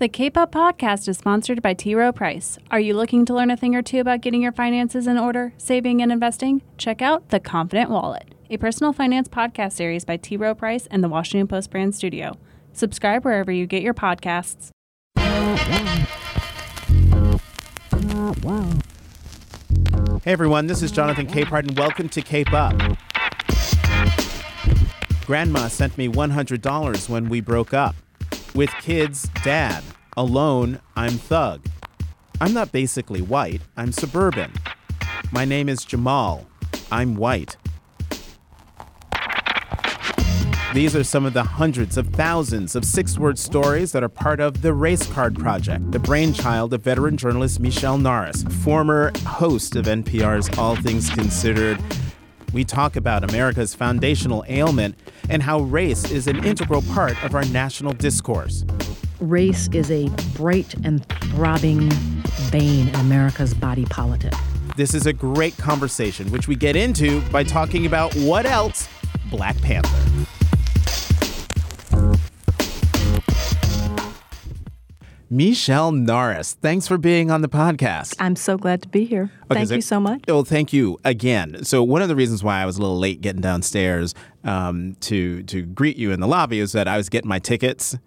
The Cape Up podcast is sponsored by T. Rowe Price. Are you looking to learn a thing or two about getting your finances in order, saving and investing? Check out The Confident Wallet, a personal finance podcast series by T. Rowe Price and the Washington Post brand studio. Subscribe wherever you get your podcasts. Hey everyone, this is Jonathan Capehart and welcome to Cape Up. Grandma sent me $100 when we broke up. With kids, dad. Alone, I'm thug. I'm not basically white, I'm suburban. My name is Jamal. I'm white. These are some of the hundreds of thousands of six word stories that are part of the Race Card Project, the brainchild of veteran journalist Michele Norris, former host of NPR's All Things Considered. We talk about America's foundational ailment and how race is an integral part of our national discourse. Race is a bright and throbbing vein in America's body politic. This is a great conversation, which we get into by talking about what else? Black Panther. Michele Norris, thanks for being on the podcast. I'm so glad to be here. Okay, Thank so- you so much. Well, thank you again. So one of the reasons why I was a little late getting downstairs um, to to greet you in the lobby is that I was getting my tickets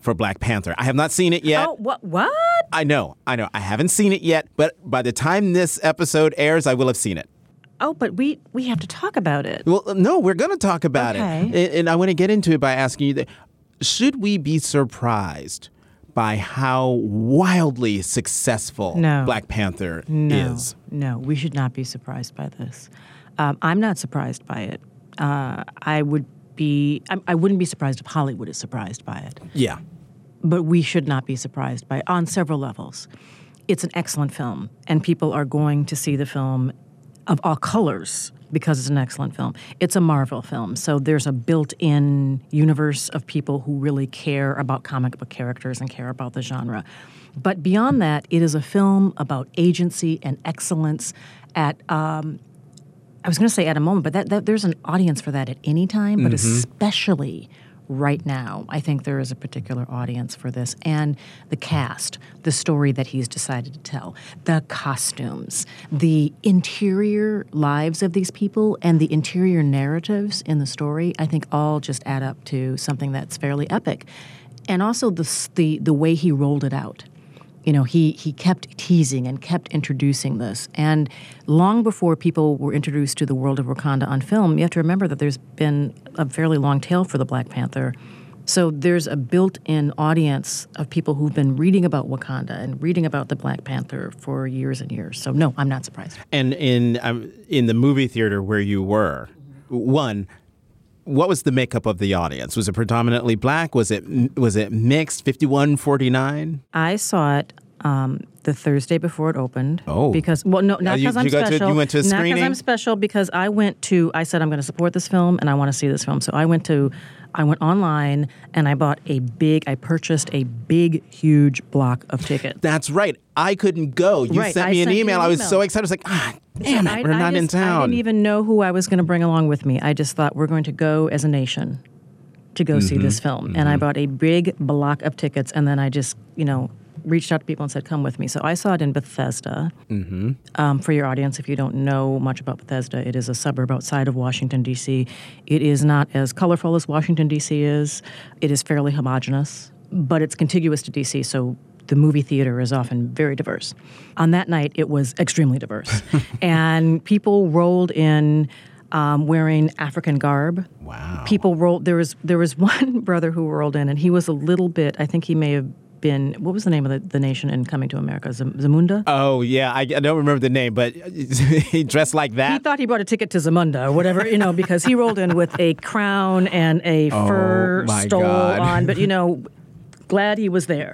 for Black Panther. I have not seen it yet. Oh, what? What? I know, I know, I haven't seen it yet. But by the time this episode airs, I will have seen it. Oh, but we we have to talk about it. Well, no, we're going to talk about Okay. it, and, and I want to get into it by asking you: that, Should we be surprised by how wildly successful No. Black Panther No, is? no, we should not be surprised by this. Um, I'm not surprised by it. Uh, I would be. I, I wouldn't be surprised if Hollywood is surprised by it. Yeah. but we should not be surprised by it on several levels. It's an excellent film, and people are going to see the film of all colors because it's an excellent film. It's a Marvel film, so there's a built in universe of people who really care about comic book characters and care about the genre. But beyond that, it is a film about agency and excellence at um, I was going to say at a moment, but that, that there's an audience for that at any time, but especially right now. I think there is a particular audience for this. And the cast, the story that he's decided to tell, the costumes, the interior lives of these people, and the interior narratives in the story, I think all just add up to something that's fairly epic. And also the, the, the way he rolled it out you know, he, he kept teasing and kept introducing this. And long before people were introduced to the world of Wakanda on film, you have to remember that there's been a fairly long tail for the Black Panther. So there's a built in audience of people who've been reading about Wakanda and reading about the Black Panther for years and years. So, no, I'm not surprised. And in um, in the movie theater where you were, one, what was the makeup of the audience? Was it predominantly black? Was it was it mixed? 51-49? I saw it um, the Thursday before it opened. Oh. because well, no, not you- because I'm to- special. you went to a not because? I'm special. Because I went to. I said I'm going to support this film and I want to see this film. So I went to. I went online and I bought a big. I purchased a big, huge block of tickets. That's right. I couldn't go. You Right, sent I me an sent email. an I was email. so excited. I was like, ah, damn it, I- we're I not in town. I didn't even know who I was going to bring along with me. I just thought we're going to go as a nation to go see Mm-hmm. this film. And I bought a big block of tickets, and then I just, you know, reached out to people and said, "Come with me." So I saw it in Bethesda. Mm-hmm. Um, for your audience, if you don't know much about Bethesda, it is a suburb outside of Washington D.C. It is not as colorful as Washington D.C. is. It is fairly homogenous, but it's contiguous to D.C. So the movie theater is often very diverse. On that night, it was extremely diverse, and people rolled in. Um, wearing African garb, Wow. people rolled. There was there was one brother who rolled in, and he was a little bit. I think he may have been. What was the name of the, the nation in Coming to America? Zam- Zamunda. Oh yeah, I, I don't remember the name, but he dressed like that. he thought he brought a ticket to Zamunda or whatever, you know, because he rolled in with a crown and a fur Oh, my stole God. on. But you know, glad he was there.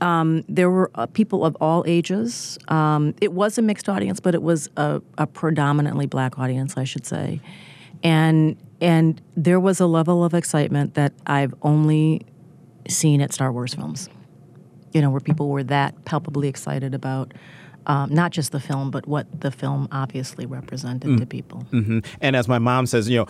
Um, there were uh, people of all ages. Um, it was a mixed audience, but it was a, a predominantly black audience, I should say, and and there was a level of excitement that I've only seen at Star Wars films. You know, where people were that palpably excited about um, not just the film, but what the film obviously represented to people. hmm And as my mom says, you know,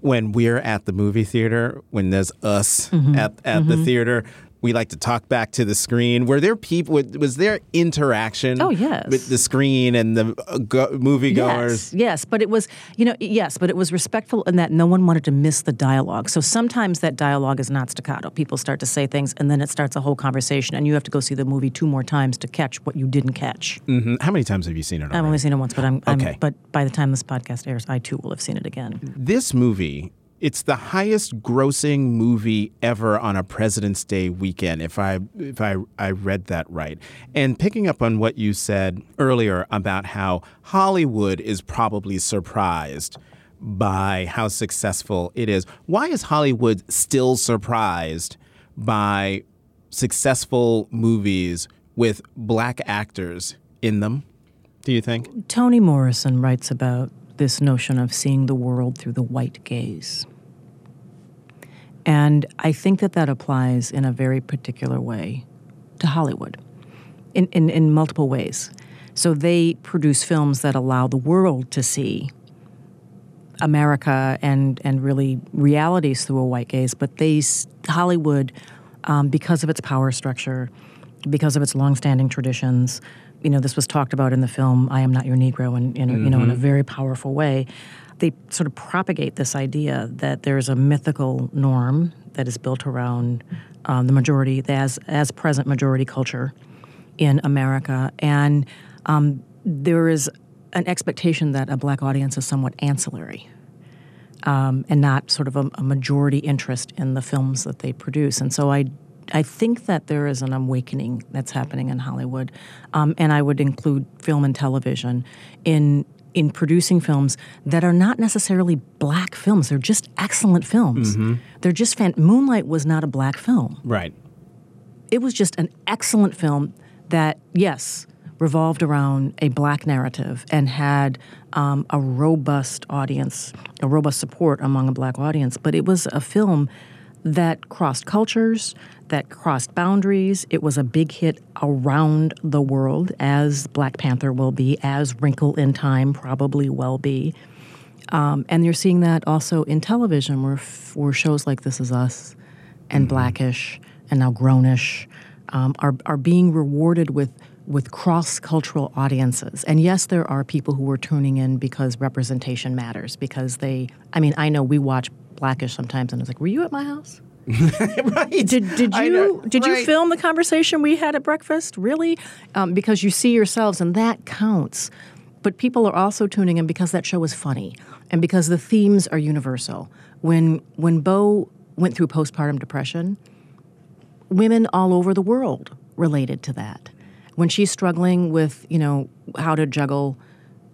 when we're at the movie theater, when there's us Mm-hmm. at, at the theater, We like to talk back to the screen. Were there people? Was there interaction? Oh, yes. with the screen and the uh, go, moviegoers. Yes, yes, but it was, you know, yes, but it was respectful in that no one wanted to miss the dialogue. So sometimes that dialogue is not staccato. People start to say things, and then it starts a whole conversation, and you have to go see the movie two more times to catch what you didn't catch. Mhm. How many times have you seen it? I've only seen it once, but I'm, I'm Okay. but by the time this podcast airs, I too will have seen it again. This movie, it's the highest grossing movie ever on a President's Day weekend, if I if I, I read that right. And picking up on what you said earlier about how Hollywood is probably surprised by how successful it is. Why is Hollywood still surprised by successful movies with black actors in them? Do you think? Toni Morrison writes about this notion of seeing the world through the white gaze. And I think that that applies in a very particular way to Hollywood in, in, in multiple ways. So they produce films that allow the world to see America and, and really realities through a white gaze, but they, Hollywood, um, because of its power structure, because of its longstanding traditions, you know, this was talked about in the film "I Am Not Your Negro," and in, a you know, in a very powerful way. They sort of propagate this idea that there's a mythical norm that is built around um, the majority, the as as present majority culture in America, and um, there is an expectation that a black audience is somewhat ancillary um, and not sort of a, a majority interest in the films that they produce. And so I, I think that there is an awakening that's happening in Hollywood, um, and I would include film and television in in producing films that are not necessarily black films. They're just excellent films. They're just fan- Moonlight was not a black film Right. it was just an excellent film that, yes, revolved around a black narrative and had um, a robust audience, a robust support among a black audience. But it was a film that crossed cultures, that crossed boundaries. It was a big hit around the world, as Black Panther will be, as Wrinkle in Time probably will be. Um, and you're seeing that also in television, where, f- where shows like This Is Us and Blackish and now Grownish um, are, are being rewarded with, with cross cultural audiences. And yes, there are people who are tuning in because representation matters, because they, I mean, I know we watch Blackish sometimes and it's like, were you at my house? right. Did, did you did you film the conversation we had at breakfast? Really? Um, because you see yourselves, and that counts. But people are also tuning in because that show is funny, and because the themes are universal. When when Bow went through postpartum depression, women all over the world related to that. When she's struggling with, you know, how to juggle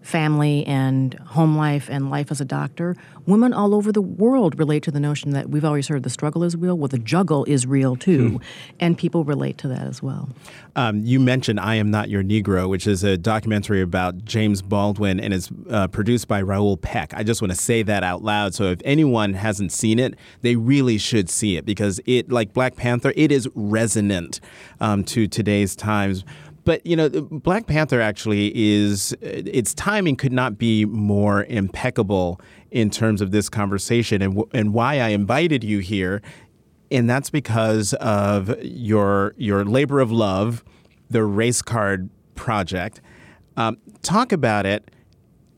family and home life and life as a doctor, women all over the world relate to the notion that we've always heard the struggle is real. Well, the juggle is real too, and people relate to that as well. Um, you mentioned I Am Not Your Negro, which is a documentary about James Baldwin and is uh, produced by Raoul Peck. I just want to say that out loud. So if anyone hasn't seen it, they really should see it because it, like Black Panther, it is resonant um, to today's times. But you know, Black Panther actually is its timing could not be more impeccable in terms of this conversation, and w- and why I invited you here and that's because of your your labor of love, the race card project. Um, talk about it,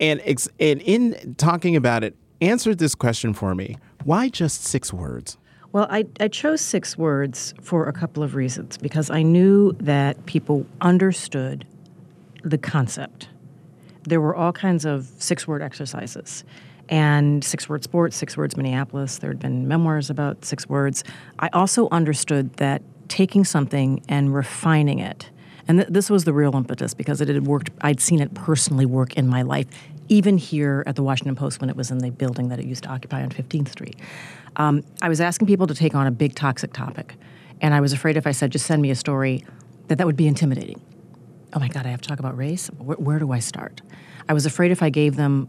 and ex- and in talking about it, answer this question for me: Why just six words? Well, I, I chose six words for a couple of reasons because I knew that people understood the concept. There were all kinds of six word exercises and six word sports, six words Minneapolis. There had been memoirs about six words. I also understood that taking something and refining it, and th- this was the real impetus because it had worked, I'd seen it personally work in my life, even here at the Washington Post when it was in the building that it used to occupy on 15th Street. Um, I was asking people to take on a big toxic topic, and I was afraid if I said, just send me a story, that that would be intimidating oh my God, I have to talk about race? Where, where do I start? I was afraid if I gave them,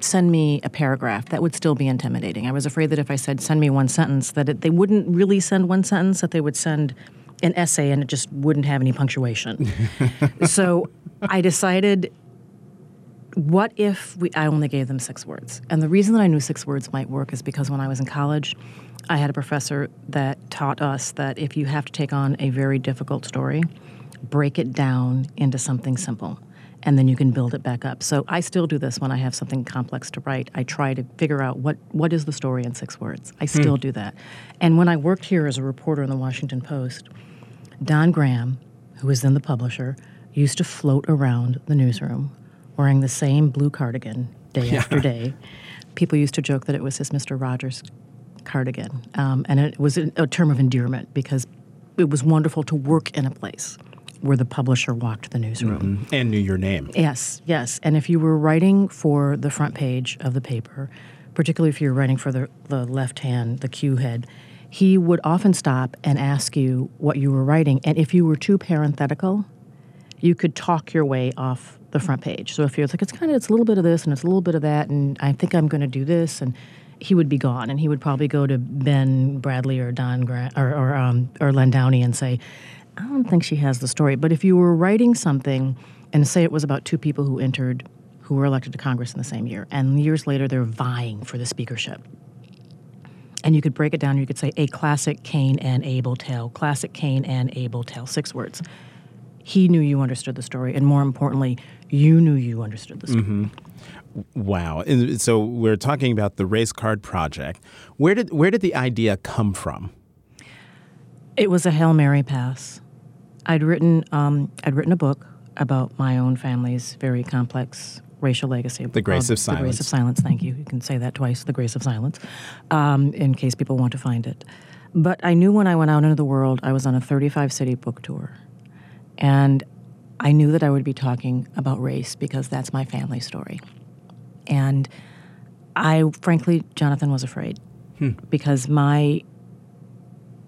send me a paragraph, that would still be intimidating. I was afraid that if I said, send me one sentence, that it, they wouldn't really send one sentence, that they would send an essay and it just wouldn't have any punctuation. so I decided what if we, I only gave them six words? And the reason that I knew six words might work is because when I was in college, I had a professor that taught us that if you have to take on a very difficult story, break it down into something simple and then you can build it back up. So I still do this when I have something complex to write. I try to figure out what, what is the story in six words. I still hmm. do that. And when I worked here as a reporter in the Washington Post, Don Graham, who was then the publisher, used to float around the newsroom wearing the same blue cardigan day yeah. after day. People used to joke that it was his Mr. Rogers cardigan. Um, and it was a, a term of endearment because it was wonderful to work in a place where the publisher walked the newsroom. Mm-hmm. And knew your name. Yes, yes. And if you were writing for the front page of the paper, particularly if you were writing for the, the left hand, the Q head, he would often stop and ask you what you were writing. And if you were too parenthetical, you could talk your way off the front page. So if you're like, it's kind of, it's a little bit of this and it's a little bit of that, and I think I'm going to do this, and he would be gone, and he would probably go to Ben Bradlee or Don Grant or or, um, or Len Downie and say, I don't think she has the story. But if you were writing something and say it was about two people who entered, who were elected to Congress in the same year, and years later they're vying for the speakership. And you could break it down, you could say a classic Cain and Abel tale, classic Cain and Abel tale, six words. He knew you understood the story, and more importantly, you knew you understood the story. Mm-hmm. Wow. And so we're talking about the race card project. Where did where did the idea come from? It was a Hail Mary pass. I'd written um, I'd written a book about my own family's very complex racial legacy. The Grace of Silence. The Grace of Silence. Thank you. You can say that twice. The Grace of Silence, um, in case people want to find it. But I knew when I went out into the world, I was on a 35 city book tour, and I knew that I would be talking about race because that's my family story. And I, frankly, Jonathan was afraid hmm. because my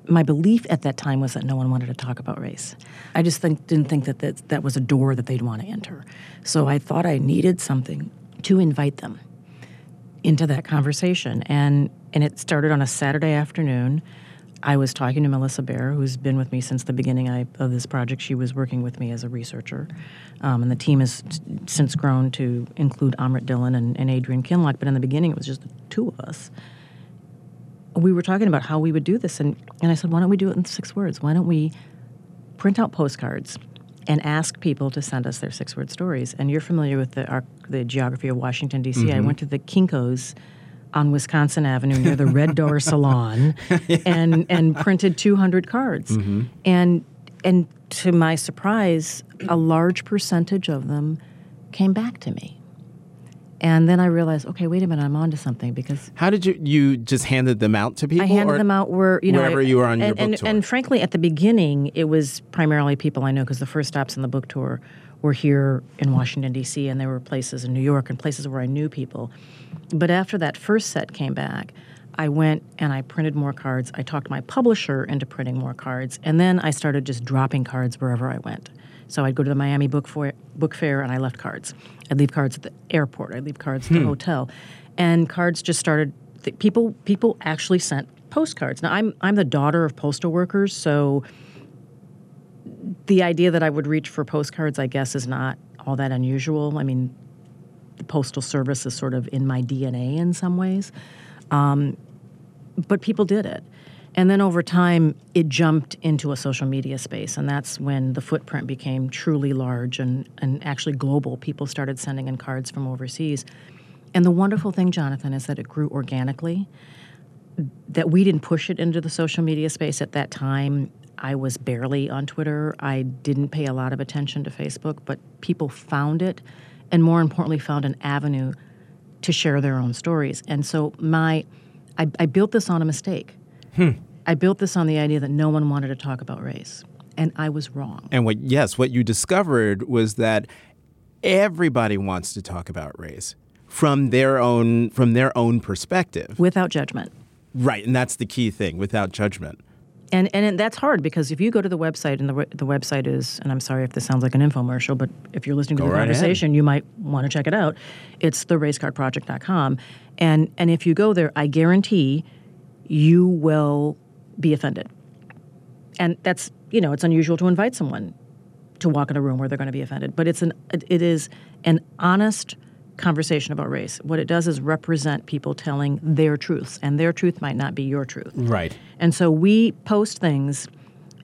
my belief at that time was that no one wanted to talk about race. I just think, didn't think that, that that was a door that they'd want to enter. So I thought I needed something to invite them into that conversation. And, and it started on a Saturday afternoon. I was talking to Melissa Bear, who's been with me since the beginning of this project. She was working with me as a researcher. Um, and the team has since grown to include Amrit Dillon and, and Adrienne Kinloch. But in the beginning, it was just the two of us we were talking about how we would do this, and, and I said, why don't we do it in six words? Why don't we print out postcards and ask people to send us their six word stories? And you're familiar with the, our, the geography of Washington, D.C. Mm-hmm. I went to the Kinko's on Wisconsin Avenue near the Red Door Salon yeah. and, and printed 200 cards. Mm-hmm. And, and to my surprise, a large percentage of them came back to me. And then I realized, okay, wait a minute, I'm onto something because. How did you you just handed them out to people? I handed them out where you know wherever you were on and, your book and, tour. And frankly, at the beginning, it was primarily people I know because the first stops in the book tour were here in Washington D.C. and there were places in New York and places where I knew people. But after that first set came back, I went and I printed more cards. I talked my publisher into printing more cards, and then I started just dropping cards wherever I went. So I'd go to the Miami Book, Fair, book Fair and I left cards. I'd leave cards at the airport. I'd leave cards at the hmm. hotel, and cards just started. Th- people people actually sent postcards. Now I'm I'm the daughter of postal workers, so the idea that I would reach for postcards, I guess, is not all that unusual. I mean, the postal service is sort of in my DNA in some ways, um, but people did it. And then over time, it jumped into a social media space, and that's when the footprint became truly large and, and actually global. People started sending in cards from overseas. And the wonderful thing, Jonathan, is that it grew organically, that we didn't push it into the social media space at that time. I was barely on Twitter. I didn't pay a lot of attention to Facebook, but people found it, and more importantly, found an avenue to share their own stories. And so my, I, I built this on a mistake. Hmm. I built this on the idea that no one wanted to talk about race, and I was wrong. And what yes, what you discovered was that everybody wants to talk about race from their own from their own perspective without judgment. Right, and that's the key thing, without judgment. And and that's hard because if you go to the website and the the website is and I'm sorry if this sounds like an infomercial, but if you're listening to go the right conversation, ahead. you might want to check it out. It's the racecardproject.com. And and if you go there, I guarantee you will be offended. And that's, you know, it's unusual to invite someone to walk in a room where they're going to be offended, but it's an it is an honest conversation about race. What it does is represent people telling their truths, and their truth might not be your truth. Right. And so we post things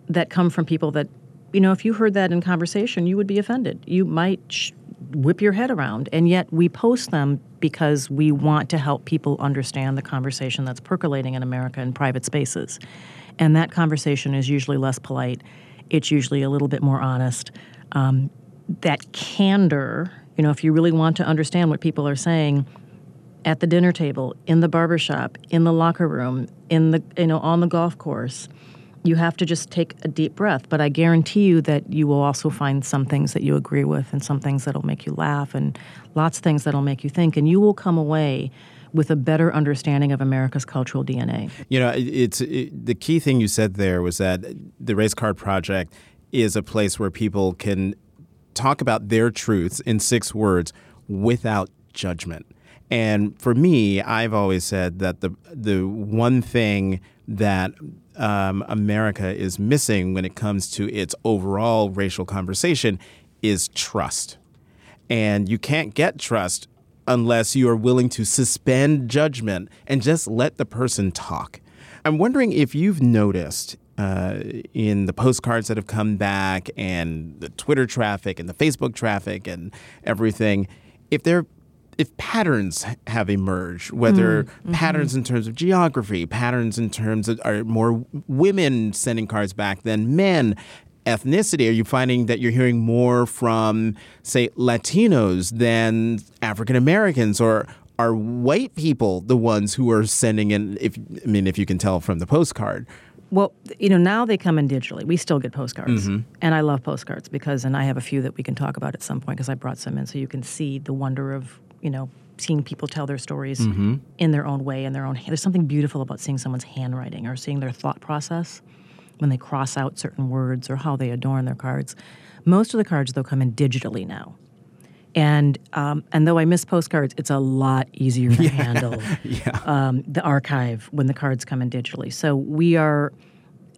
that come from people that, you know, if you heard that in conversation, you would be offended. You might sh- whip your head around. And yet we post them because we want to help people understand the conversation that's percolating in America in private spaces. And that conversation is usually less polite, it's usually a little bit more honest. Um, that candor, you know, if you really want to understand what people are saying, at the dinner table, in the barbershop, in the locker room, in the you know on the golf course, you have to just take a deep breath. But I guarantee you that you will also find some things that you agree with, and some things that'll make you laugh, and lots of things that'll make you think, and you will come away with a better understanding of America's cultural DNA. You know, it's it, the key thing you said there was that the Race Card Project is a place where people can talk about their truths in six words without judgment. And for me, I've always said that the the one thing that um, America is missing when it comes to its overall racial conversation is trust. And you can't get trust unless you are willing to suspend judgment and just let the person talk. I'm wondering if you've noticed uh, in the postcards that have come back and the Twitter traffic and the Facebook traffic and everything, if there if patterns have emerged, whether mm-hmm. patterns in terms of geography, patterns in terms of are more women sending cards back than men, ethnicity? Are you finding that you're hearing more from, say, Latinos than African Americans, or are white people the ones who are sending in? If I mean, if you can tell from the postcard. Well, you know, now they come in digitally. We still get postcards, mm-hmm. and I love postcards because, and I have a few that we can talk about at some point because I brought some in, so you can see the wonder of you know seeing people tell their stories mm-hmm. in their own way in their own. There's something beautiful about seeing someone's handwriting or seeing their thought process when they cross out certain words or how they adorn their cards. Most of the cards, though, come in digitally now. And um, and though I miss postcards, it's a lot easier to yeah. handle yeah. um, the archive when the cards come in digitally. So we are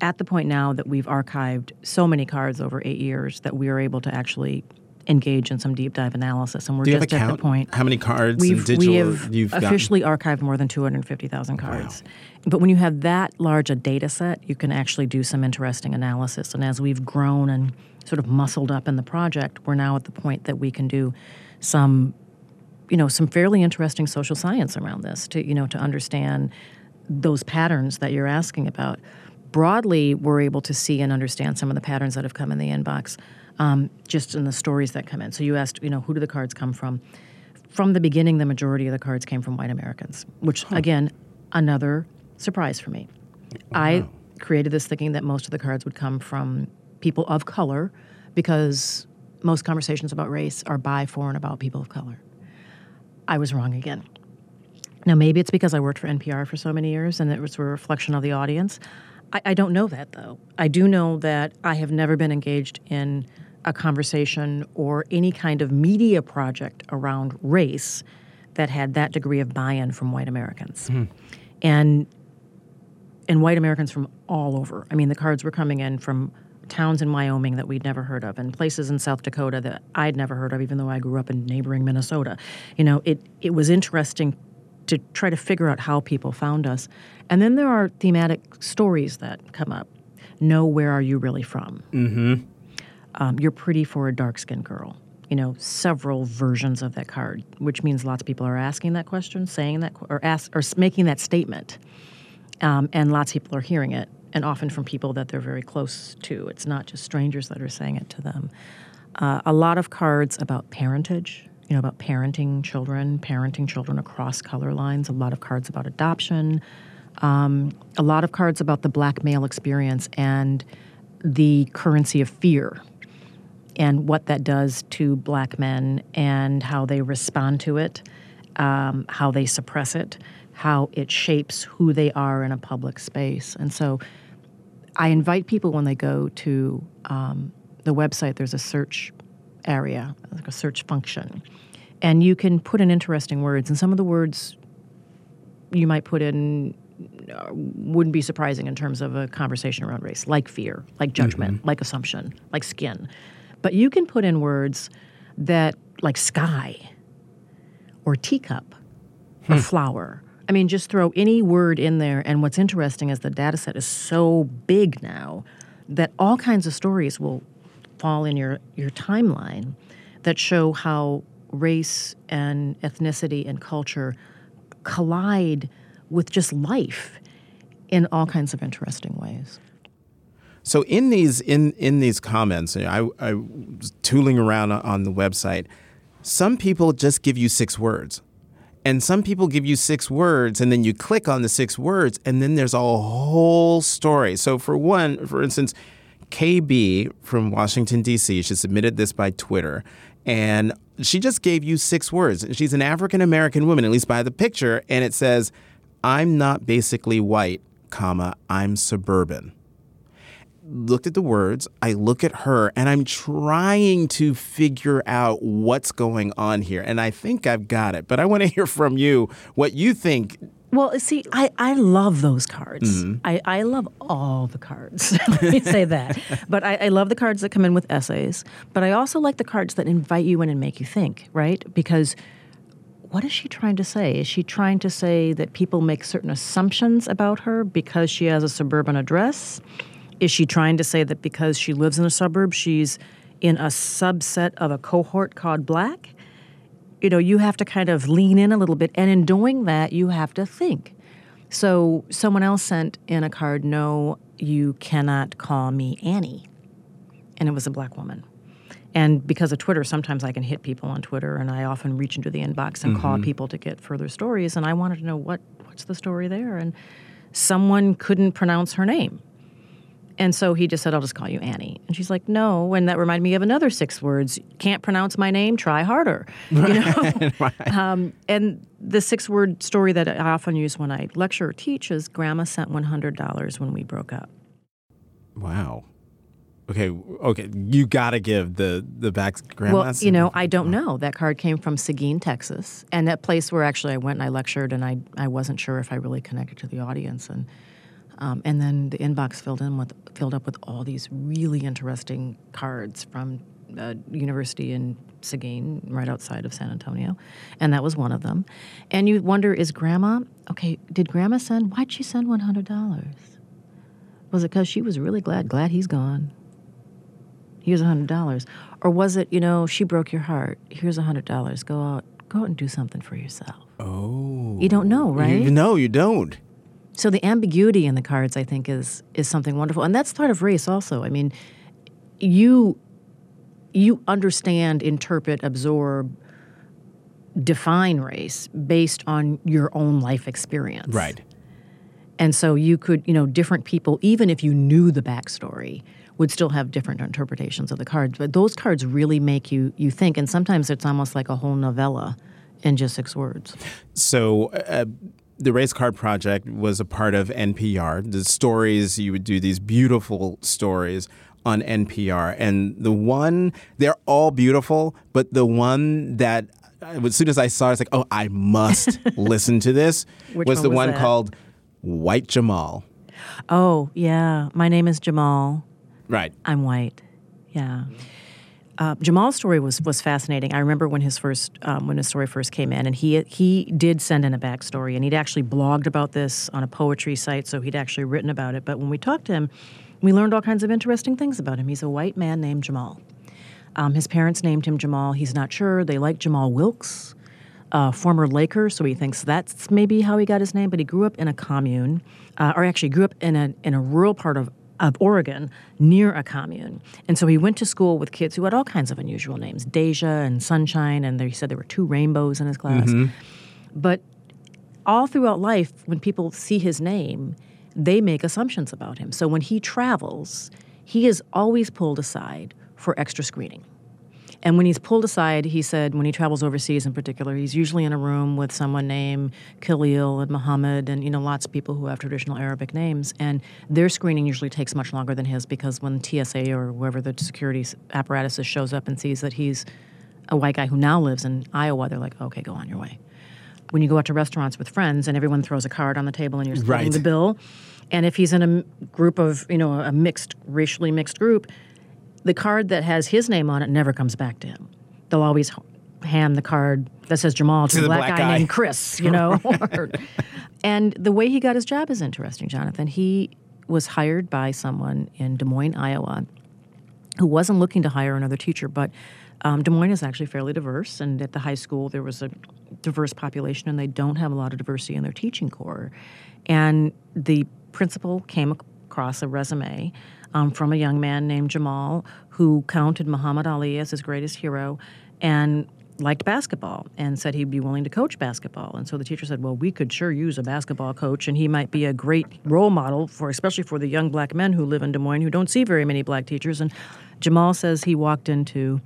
at the point now that we've archived so many cards over eight years that we are able to actually engage in some deep dive analysis. And we're just at the point. How many cards we've, digital we have you've officially gotten? archived more than 250,000 cards. Wow. But when you have that large a data set, you can actually do some interesting analysis. And as we've grown and sort of muscled up in the project, we're now at the point that we can do some you know some fairly interesting social science around this to you know to understand those patterns that you're asking about broadly we're able to see and understand some of the patterns that have come in the inbox um, just in the stories that come in. So you asked, you know, who do the cards come from? From the beginning, the majority of the cards came from white Americans, which, huh. again, another surprise for me. Wow. I created this thinking that most of the cards would come from people of color because most conversations about race are by, for, and about people of color. I was wrong again. Now, maybe it's because I worked for NPR for so many years and it was a reflection of the audience. I, I don't know that, though. I do know that I have never been engaged in a conversation or any kind of media project around race that had that degree of buy-in from white Americans. Mm. And and white Americans from all over. I mean, the cards were coming in from towns in Wyoming that we'd never heard of and places in South Dakota that I'd never heard of even though I grew up in neighboring Minnesota. You know, it it was interesting to try to figure out how people found us. And then there are thematic stories that come up. Know where are you really from? Mm-hmm um, you're pretty for a dark skinned girl. You know, several versions of that card, which means lots of people are asking that question, saying that, or ask, or making that statement, um, and lots of people are hearing it, and often from people that they're very close to. It's not just strangers that are saying it to them. Uh, a lot of cards about parentage, you know, about parenting children, parenting children across color lines. A lot of cards about adoption. Um, a lot of cards about the black male experience and the currency of fear and what that does to black men and how they respond to it, um, how they suppress it, how it shapes who they are in a public space. And so I invite people when they go to um, the website, there's a search area, like a search function. And you can put in interesting words, and some of the words you might put in uh, wouldn't be surprising in terms of a conversation around race, like fear, like judgment, mm-hmm. like assumption, like skin. But you can put in words that, like sky, or teacup or flower. I mean, just throw any word in there. And what's interesting is the data set is so big now that all kinds of stories will fall in your, your timeline that show how race and ethnicity and culture collide with just life in all kinds of interesting ways. So in these in in these comments, I, I was tooling around on the website. Some people just give you six words, and some people give you six words, and then you click on the six words, and then there's a whole story. So for one, for instance, KB from Washington D.C. She submitted this by Twitter, and she just gave you six words. She's an African American woman, at least by the picture, and it says, "I'm not basically white, comma I'm suburban." Looked at the words, I look at her, and I'm trying to figure out what's going on here. And I think I've got it, but I want to hear from you what you think. Well, see, I, I love those cards. Mm-hmm. I, I love all the cards. Let me say that. But I, I love the cards that come in with essays. But I also like the cards that invite you in and make you think, right? Because what is she trying to say? Is she trying to say that people make certain assumptions about her because she has a suburban address? Is she trying to say that because she lives in a suburb, she's in a subset of a cohort called black? You know, you have to kind of lean in a little bit. And in doing that, you have to think. So someone else sent in a card, No, you cannot call me Annie. And it was a black woman. And because of Twitter, sometimes I can hit people on Twitter, and I often reach into the inbox and mm-hmm. call people to get further stories. And I wanted to know what what's the story there, and someone couldn't pronounce her name. And so he just said, I'll just call you Annie. And she's like, no. And that reminded me of another six words. Can't pronounce my name, try harder. You know? right. um, and the six word story that I often use when I lecture or teach is Grandma sent $100 when we broke up. Wow. Okay, okay, you got to give the the back grandma. Well, you know, I don't know. That card came from Seguin, Texas, and that place where actually I went and I lectured, and I I wasn't sure if I really connected to the audience, and um, and then the inbox filled in with filled up with all these really interesting cards from a university in Seguin, right outside of San Antonio, and that was one of them. And you wonder, is Grandma okay? Did Grandma send? Why'd she send one hundred dollars? Was it because she was really glad? Glad he's gone. Here's a hundred dollars, or was it you know she broke your heart? Here's a hundred dollars. Go out, go out and do something for yourself. Oh, you don't know, right? You, no, you don't. So the ambiguity in the cards, I think, is is something wonderful, and that's part of race also. I mean, you you understand, interpret, absorb, define race based on your own life experience, right? And so you could, you know, different people, even if you knew the backstory, would still have different interpretations of the cards. But those cards really make you you think, and sometimes it's almost like a whole novella in just six words. So. Uh, the Race Card Project was a part of NPR. The stories, you would do these beautiful stories on NPR. And the one, they're all beautiful, but the one that as soon as I saw it, it's like, oh, I must listen to this, was one the was one that? called White Jamal. Oh, yeah. My name is Jamal. Right. I'm white. Yeah. Uh, Jamal's story was was fascinating. I remember when his first um, when his story first came in, and he he did send in a backstory, and he'd actually blogged about this on a poetry site, so he'd actually written about it. But when we talked to him, we learned all kinds of interesting things about him. He's a white man named Jamal. Um, his parents named him Jamal. He's not sure. They like Jamaal Wilkes, uh, former Laker, so he thinks that's maybe how he got his name. But he grew up in a commune, uh, or actually grew up in a in a rural part of of Oregon near a commune. And so he went to school with kids who had all kinds of unusual names Deja and Sunshine, and he said there were two rainbows in his class. Mm-hmm. But all throughout life, when people see his name, they make assumptions about him. So when he travels, he is always pulled aside for extra screening. And when he's pulled aside, he said, when he travels overseas in particular, he's usually in a room with someone named Khalil and Muhammad and, you know, lots of people who have traditional Arabic names. And their screening usually takes much longer than his because when TSA or whoever the security apparatus is shows up and sees that he's a white guy who now lives in Iowa, they're like, okay, go on your way. When you go out to restaurants with friends and everyone throws a card on the table and you're splitting Right. the bill, and if he's in a group of, you know, a mixed, racially mixed group, the card that has his name on it never comes back to him. They'll always hand the card that says Jamal to, To the black, black guy, guy. named Chris, you know. and the way he got his job is interesting, Jonathan. He was hired by someone in Des Moines, Iowa, who wasn't looking to hire another teacher, but um, Des Moines is actually fairly diverse, and at the high school there was a diverse population, and they don't have a lot of diversity in their teaching corps. And the principal came across a resume um, from a young man named Jamal who counted Muhammad Ali as his greatest hero, and liked basketball and said he'd be willing to coach basketball. And so the teacher said, "Well, we could sure use a basketball coach, and he might be a great role model for, especially for the young black men who live in Des Moines who don't see very many black teachers." And Jamal says he walked into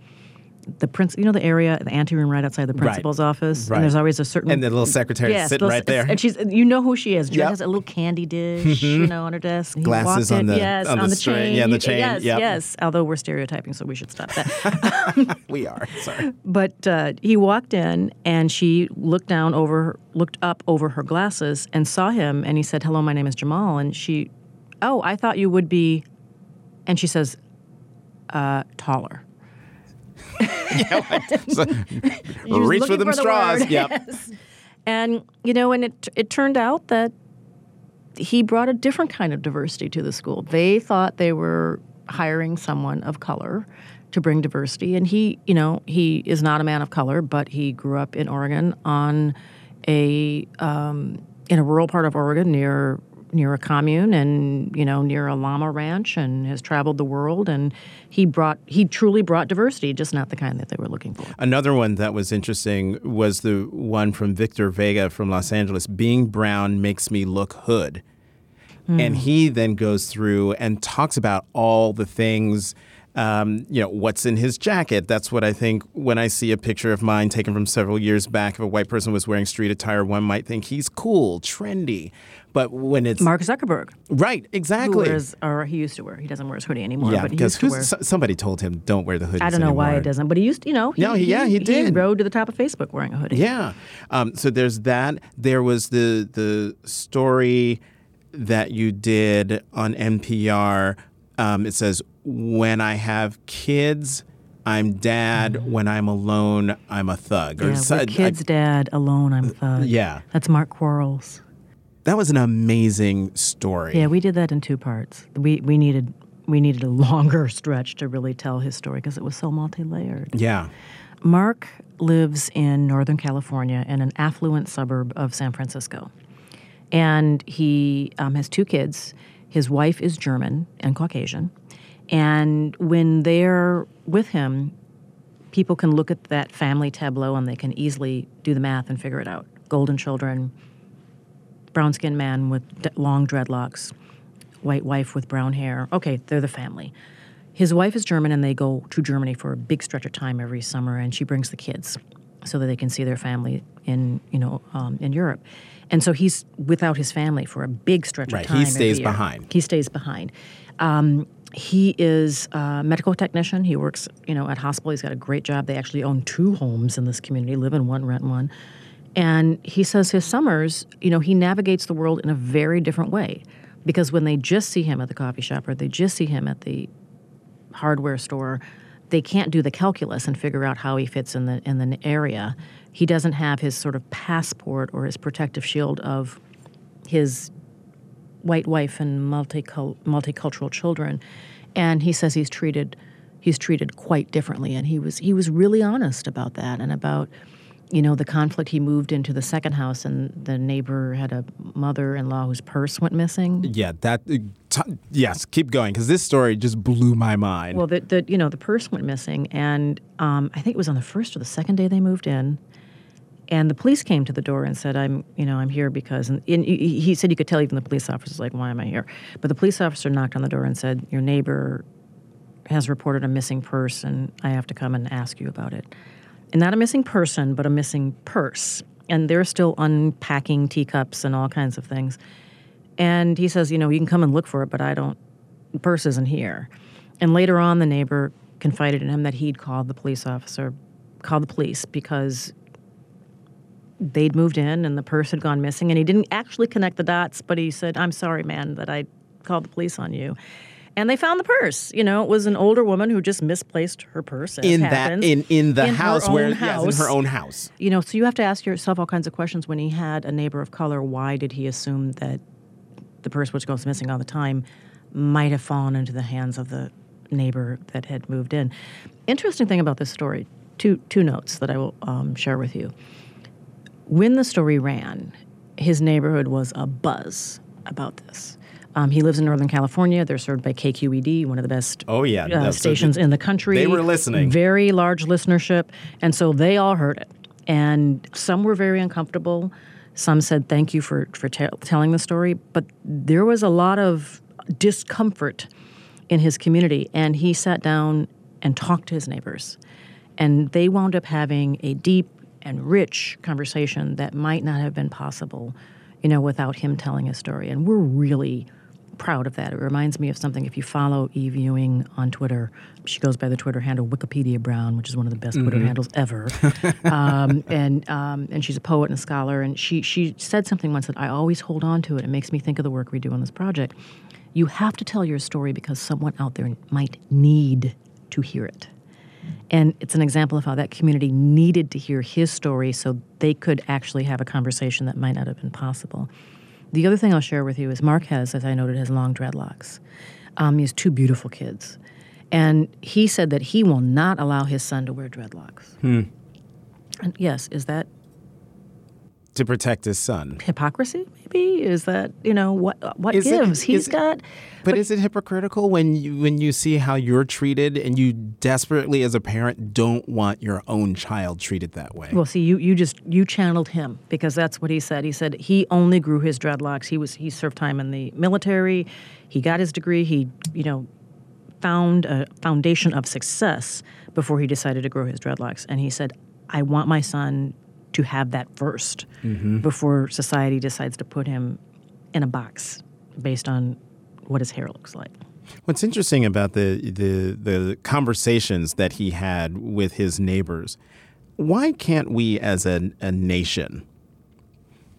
the prince, you know, the area, the anteroom right outside the principal's office, Right. and there's always a certain And the little secretary Yes, sitting right there. and she's you know who she is. She Yep. Mm-hmm. has a little candy dish, you know, on her desk. Glasses on the- yes, on the string. chain. Yeah, the chain. Yes, Yep. yes. Although we're stereotyping, so we should stop that. we are. Sorry. But uh, he walked in, and she looked down over, looked up over her glasses, and saw him. And he said, "Hello, my name is Jamal." And she, "Oh, I thought you would be," and she says, uh, "Taller." So, reach for them for the straws. word. Yep. And you know, and it it turned out that he brought a different kind of diversity to the school. They thought they were hiring someone of color to bring diversity, and he, you know, he is not a man of color, but he grew up in Oregon on a um, in a rural part of Oregon near near a commune and you know near a llama ranch and has traveled the world and he brought he truly brought diversity just not the kind that they were looking for Another one that was interesting was the one from Victor Vega from Los Angeles. Being brown makes me look hood. Hmm. And he then goes through and talks about all the things, um, you know, what's in his jacket. That's what I think when I see a picture of mine taken from several years back. If a white person was wearing street attire, one might think he's cool, trendy. But when it's Mark Zuckerberg right, who exactly. wears, or he used to wear. He doesn't wear his hoodie anymore. yeah, but he because to wear. somebody told him don't wear the hoodie. I don't know why anymore." it doesn't, but he used. To, you know, he, No, he- yeah, he did. He rode to the top of Facebook wearing a hoodie. Yeah. Um, so there's that. There was the the story that you did on NPR. Um, it says, "When I have kids, I'm dad. When I'm alone, I'm a thug." Mm-hmm. Yeah, so- kids, dad, alone, I'm a thug. yeah. That's Mark Quarles. that was an amazing story. Yeah, we did that in two parts. We we needed we needed a longer stretch to really tell his story because it was so multi-layered. Yeah. Mark lives in Northern California in an affluent suburb of San Francisco. And he um, has two kids. His wife is German and Caucasian. And when they're with him, people can look at that family tableau and they can easily do the math and figure it out. Golden children, brown skinned man with long dreadlocks, white wife with brown hair. Okay, they're the family. His wife is German, and they go to Germany for a big stretch of time every summer, and she brings the kids so that they can see their family in you know um, in Europe. And so he's without his family for a big stretch Right, of time. He stays behind. He stays behind. Um, he is a medical technician. He works, you know, at hospital. He's got a great job. They actually own two homes in this community, live in one, rent one. And he says his summers, you know, he navigates the world in a very different way because when they just see him at the coffee shop or they just see him at the hardware store, they can't do the calculus and figure out how he fits in the in the area. He doesn't have his sort of passport or his protective shield of his white wife and multicul- multicultural children, and he says he's treated he's treated quite differently, and he was he was really honest about that and about you know the conflict. He moved into the second house, and the neighbor had a mother-in-law whose purse went missing. Yeah. That. uh, T- yes. Keep going because this story just blew my mind. Well, the, the you know the purse went missing, and um, I think it was on the first or the second day they moved in, and the police came to the door and said, "I'm you know I'm here because," and, and he said you could tell even the police officer's like, "Why am I here?" But the police officer knocked on the door and said, "Your neighbor has reported a missing purse, and I have to come and ask you about it." And not a missing person, but a missing purse. And they're still unpacking teacups and all kinds of things. And he says, you know, you can come and look for it, but I don't, the purse isn't here. And later on, the neighbor confided in him that he'd called the police officer, called the police because they'd moved in and the purse had gone missing. And he didn't actually connect the dots, but he said, I'm sorry, man, that I called the police on you. and they found the purse. You know, it was an older woman who just misplaced her purse. in that in in the in house where own yes, in her own house. You know, so you have to ask yourself all kinds of questions. When he had a neighbor of color, why did he assume that the purse, which goes missing all the time, might have fallen into the hands of the neighbor that had moved in? Interesting thing about this story. Two two notes that I will um, share with you. When the story ran, his neighborhood was a buzz about this. Um, he lives in Northern California. They're served by KQED, one of the best Oh, yeah. uh, stations in the country. They were listening. Very large listenership. And so they all heard it. And some were very uncomfortable. Some said, thank you for, for te- telling the story. But there was a lot of discomfort in his community. And he sat down and talked to his neighbors. And they wound up having a deep and rich conversation that might not have been possible, you know, without him telling his story. And we're really proud of that. It reminds me of something. If you follow Eve Ewing on Twitter, she goes by the Twitter handle Wikipedia Brown, which is one of the best Twitter handles ever. um, and um, and she's a poet and a scholar. And she she said something once that I always hold on to. It. It makes me think of the work we do on this project. You have to tell your story because someone out there might need to hear it. And it's an example of how that community needed to hear his story so they could actually have a conversation that might not have been possible. The other thing I'll share with you is Mark has, as I noted, has long dreadlocks. Um, he has two beautiful kids. And he said that he will not allow his son to wear dreadlocks. And yes, is that To protect his son. hypocrisy? Maybe is that you know what what Is it- gives? He's it- got. But, is it hypocritical when you when you see how you're treated and you desperately as a parent don't want your own child treated that way? Well, see, you, you just you channeled him because that's what he said. He said he only grew his dreadlocks. He was he served time in the military. He got his degree. He you know found a foundation of success before he decided to grow his dreadlocks. And he said, I want my son to have that 1st mm-hmm. before society decides to put him in a box based on what his hair looks like. What's interesting about the, the the conversations that he had with his neighbors, why can't we as a, a nation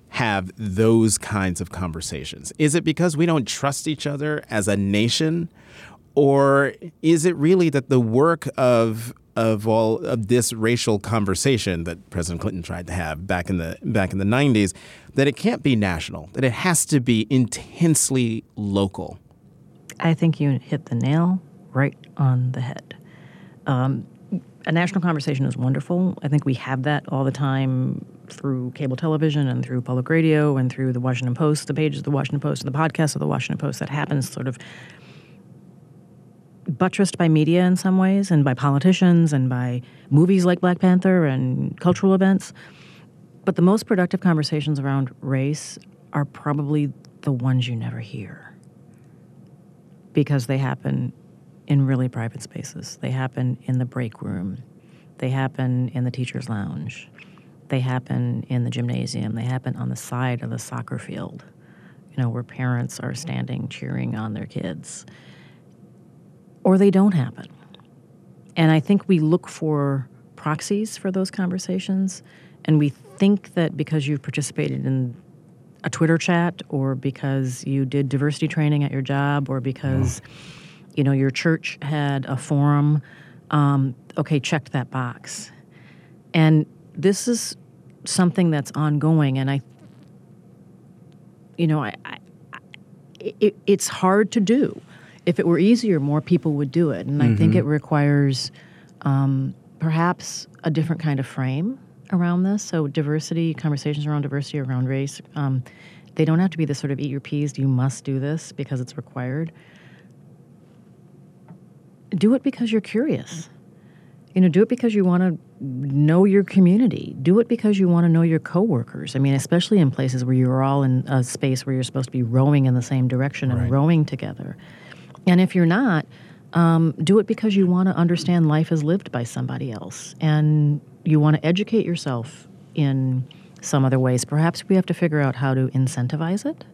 have those kinds of conversations? Is it because we don't trust each other as a nation? Or is it really that the work of of all of this racial conversation that President Clinton tried to have back in the back in the 90s that it can't be national, that it has to be intensely local? I think you hit the nail right on the head. Um, a national conversation is wonderful. I think we have that all the time through cable television and through public radio and through the Washington Post, the pages of the Washington Post, the podcasts of the Washington Post. That happens sort of buttressed by media in some ways and by politicians and by movies like Black Panther and cultural events. But the most productive conversations around race are probably the ones you never hear because they happen in really private spaces. They happen in the break room. They happen in the teacher's lounge. They happen in the gymnasium. They happen on the side of the soccer field, you know, where parents are standing cheering on their kids. Or they don't happen. And I think we look for proxies for those conversations, and we think that because you've participated in a Twitter chat or because you did diversity training at your job or because you know your church had a forum um, okay checked that box. And this is something that's ongoing and i you know i, I it, it's hard to do if it were easier more people would do it and i think it requires um, perhaps a different kind of frame around this. So diversity, conversations around diversity, around race, um, they don't have to be the sort of eat your peas, you must do this because it's required. Do it because you're curious. You know, do it because you want to know your community. Do it because you want to know your coworkers. I mean, especially in places where you're all in a space where you're supposed to be rowing in the same direction and Right. rowing together. And if you're not, um, do it because you want to understand life as lived by somebody else and you want to educate yourself in some other ways. Perhaps we have to figure out how to incentivize it.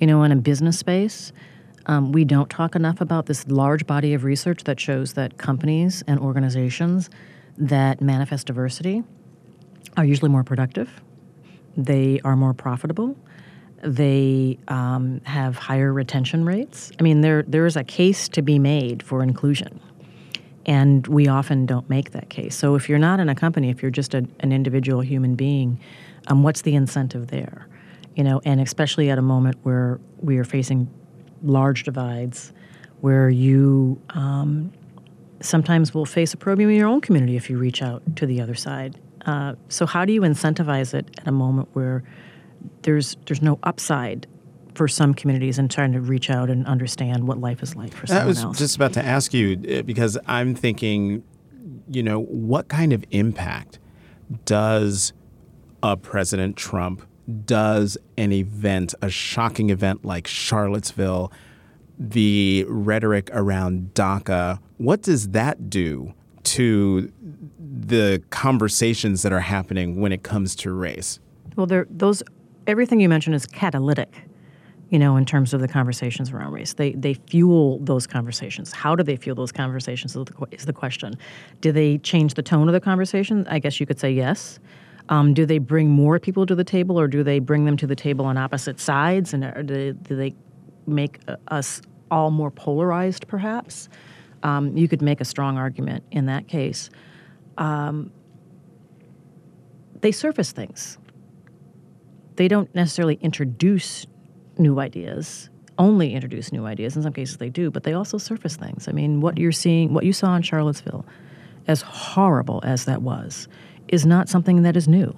You know, in a business space, um, we don't talk enough about this large body of research that shows that companies and organizations that manifest diversity are usually more productive, they are more profitable, They um, have higher retention rates. I mean, there there is a case to be made for inclusion, and we often don't make that case. So if you're not in a company, if you're just a, an individual human being, um, what's the incentive there? You know, and especially at a moment where we are facing large divides, where you um, sometimes will face opprobrium in your own community if you reach out to the other side. Uh, so how do you incentivize it at a moment where there's there's no upside for some communities in trying to reach out and understand what life is like for someone I was else? just about to ask you uh, because I'm thinking, you know, what kind of impact does a President Trump, does an event, a shocking event like Charlottesville, the rhetoric around DACA, what does that do to the conversations that are happening when it comes to race? Well, there those everything you mentioned is catalytic, you know, in terms of the conversations around race. They they fuel those conversations. How do they fuel those conversations is the, question. Do they change the tone of the conversation? I guess you could say yes. Um, do they bring more people to the table, or do they bring them to the table on opposite sides, and or do, they, do they make uh, us all more polarized? Perhaps um, you could make a strong argument in that case. Um, they surface things they don't necessarily introduce new ideas only introduce new ideas. In some cases they do but they also surface things. I mean what you're seeing what you saw in charlottesville as horrible as that was is not something that is new.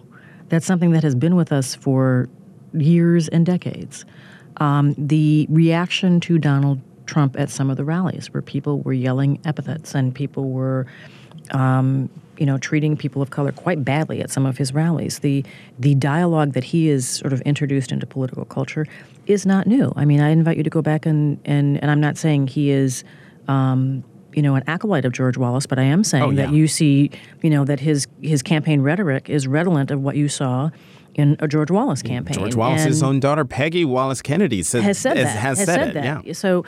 That's something that has been with us for years and decades. Um, the reaction to donald trump at some of the rallies where people were yelling epithets and people were um, you know, treating people of color quite badly at some of his rallies. The the dialogue that he has sort of introduced into political culture is not new. I mean, I invite you to go back and and, and I'm not saying he is. Um, you know, an acolyte of George Wallace, but I am saying Oh, yeah. that you see, you know, that his his campaign rhetoric is redolent of what you saw in a George Wallace campaign. George Wallace's And- own daughter, Peggy Wallace Kennedy, said, has said has, that. has said, it. Yeah. So,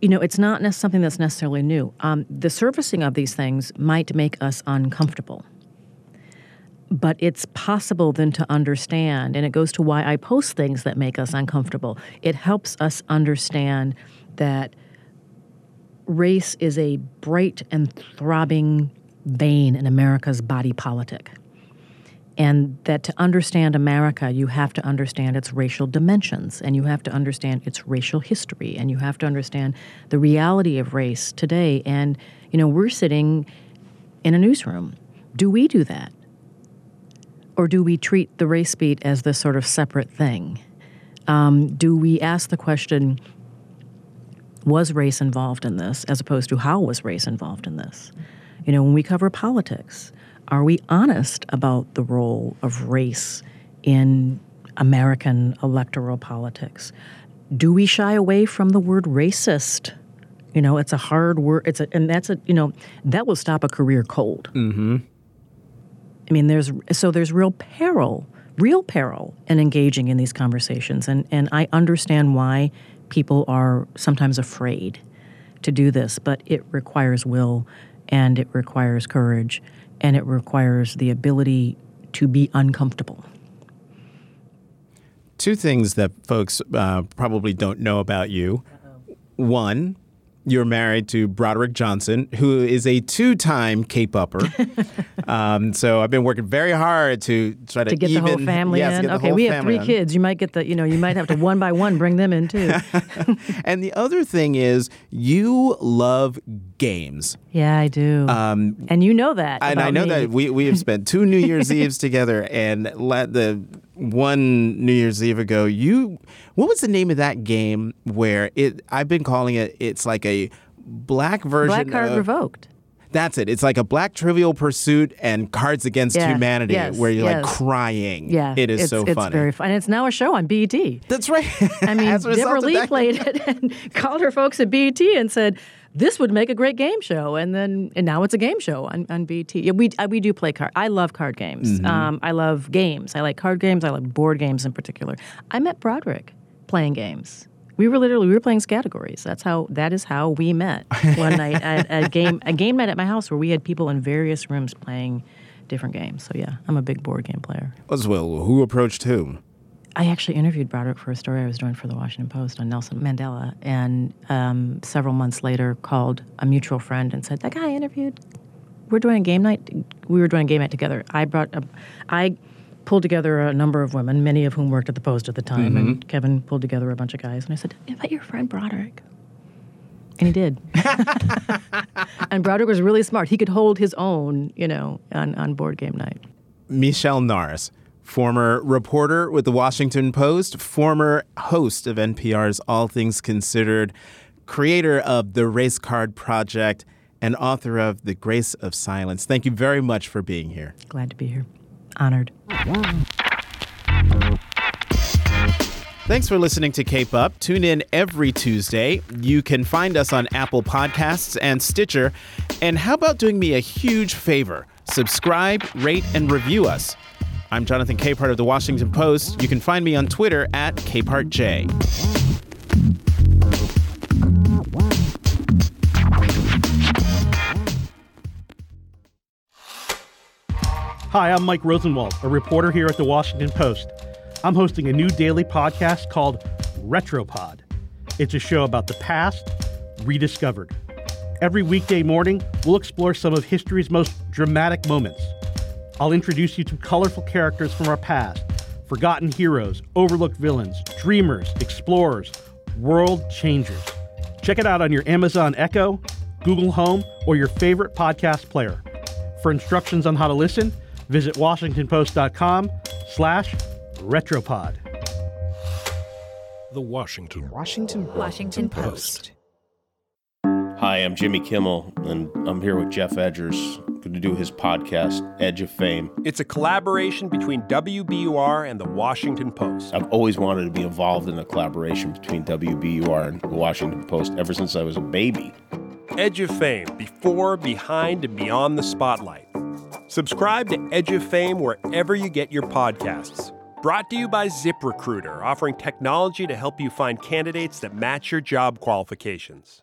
you know, it's not something that's necessarily new. Um, the surfacing of these things might make us uncomfortable. But it's possible then to understand, and it goes to why I post things that make us uncomfortable. It helps us understand that race is a bright and throbbing vein in America's body politic and that to understand America, you have to understand its racial dimensions, and you have to understand its racial history, and you have to understand the reality of race today. And, you know, we're sitting in a newsroom. Do we do that? Or do we treat the race beat as this sort of separate thing? Um, do we ask the question, was race involved in this, as opposed to how was race involved in this? You know, when we cover politics, are we honest about the role of race in American electoral politics? Do we shy away from the word racist? You know, it's a hard word. It's a, and that's a, you know, that will stop a career cold. Mm-hmm. I mean, there's so there's real peril, real peril in engaging in these conversations, and and I understand why people are sometimes afraid to do this, but it requires will, and it requires courage, and it requires the ability to be uncomfortable. Two things that folks uh, probably don't know about you. One, you're married to Broderick Johnson, who is a two-time Cape Upper. um, so I've been working very hard to try to To get the whole family yes, in. Okay, we have three kids. You might get the, you know, you might have to one by one bring them in too. And the other thing is, you love games. yeah, I do. Um, and you know that. and I know me. that we, we have spent two New Year's Eves together, and let the one New Year's Eve ago, you what was the name of that game where it? I've been calling it. It's like a black version. Black card of, revoked. That's it. It's like a black Trivial Pursuit and Cards Against Yeah, Humanity, yes, where you're like crying. Yeah, it is it's, so it's funny. very fun. And it's now a show on BET. That's right. I mean, Debra Lee played it and called her folks at BET and said this would make a great game show, and then and now it's a game show on, on BET. Yeah, we uh, we do play card. I love card games. Mm-hmm. Um, I love games. I like card games. I like board games in particular. I met Broderick playing games. We were literally we were playing categories. That's how that is how we met one night at a game a game night at my house where we had people in various rooms playing different games. So yeah, I'm a big board game player. As well, who approached whom? I actually interviewed Broderick for a story I was doing for the Washington Post on Nelson Mandela, and um, several months later called a mutual friend and said, "That guy I interviewed. We're doing a game night. We were doing a game night together. I brought, a, I pulled together a number of women, many of whom worked at the Post at the time, and Kevin pulled together a bunch of guys. And I said, invite your friend Broderick. And he did. and Broderick was really smart. He could hold his own, you know, on, on board game night. Michele Norris, former reporter with the Washington Post, former host of NPR's All Things Considered, creator of the Race Card Project, and author of The Grace of Silence. Thank you very much for being here. Glad to be here. Honored. Thanks for listening to Cape Up. Tune in every Tuesday. You can find us on Apple Podcasts and Stitcher. And how about doing me a huge favor? Subscribe, rate, and review us. I'm Jonathan Capehart of the Washington Post. You can find me on Twitter at CapehartJ. Hi, I'm Mike Rosenwald, a reporter here at the Washington Post. I'm hosting a new daily podcast called Retropod. It's a show about the past rediscovered. Every weekday morning, we'll explore some of history's most dramatic moments. I'll introduce you to colorful characters from our past, forgotten heroes, overlooked villains, dreamers, explorers, world changers. Check it out on your Amazon Echo, Google Home, or your favorite podcast player. For instructions on how to listen, visit washingtonpost.com slash retropod. The Washington Washington Washington Post. Hi, I'm Jimmy Kimmel, and I'm here with Geoff Edgers, going to do his podcast, Edge of Fame. It's a collaboration between WBUR and the Washington Post. I've always wanted to be involved in a collaboration between WBUR and the Washington Post ever since I was a baby. Edge of Fame, before, behind, and beyond the spotlight. Subscribe to Edge of Fame wherever you get your podcasts. Brought to you by ZipRecruiter, offering technology to help you find candidates that match your job qualifications.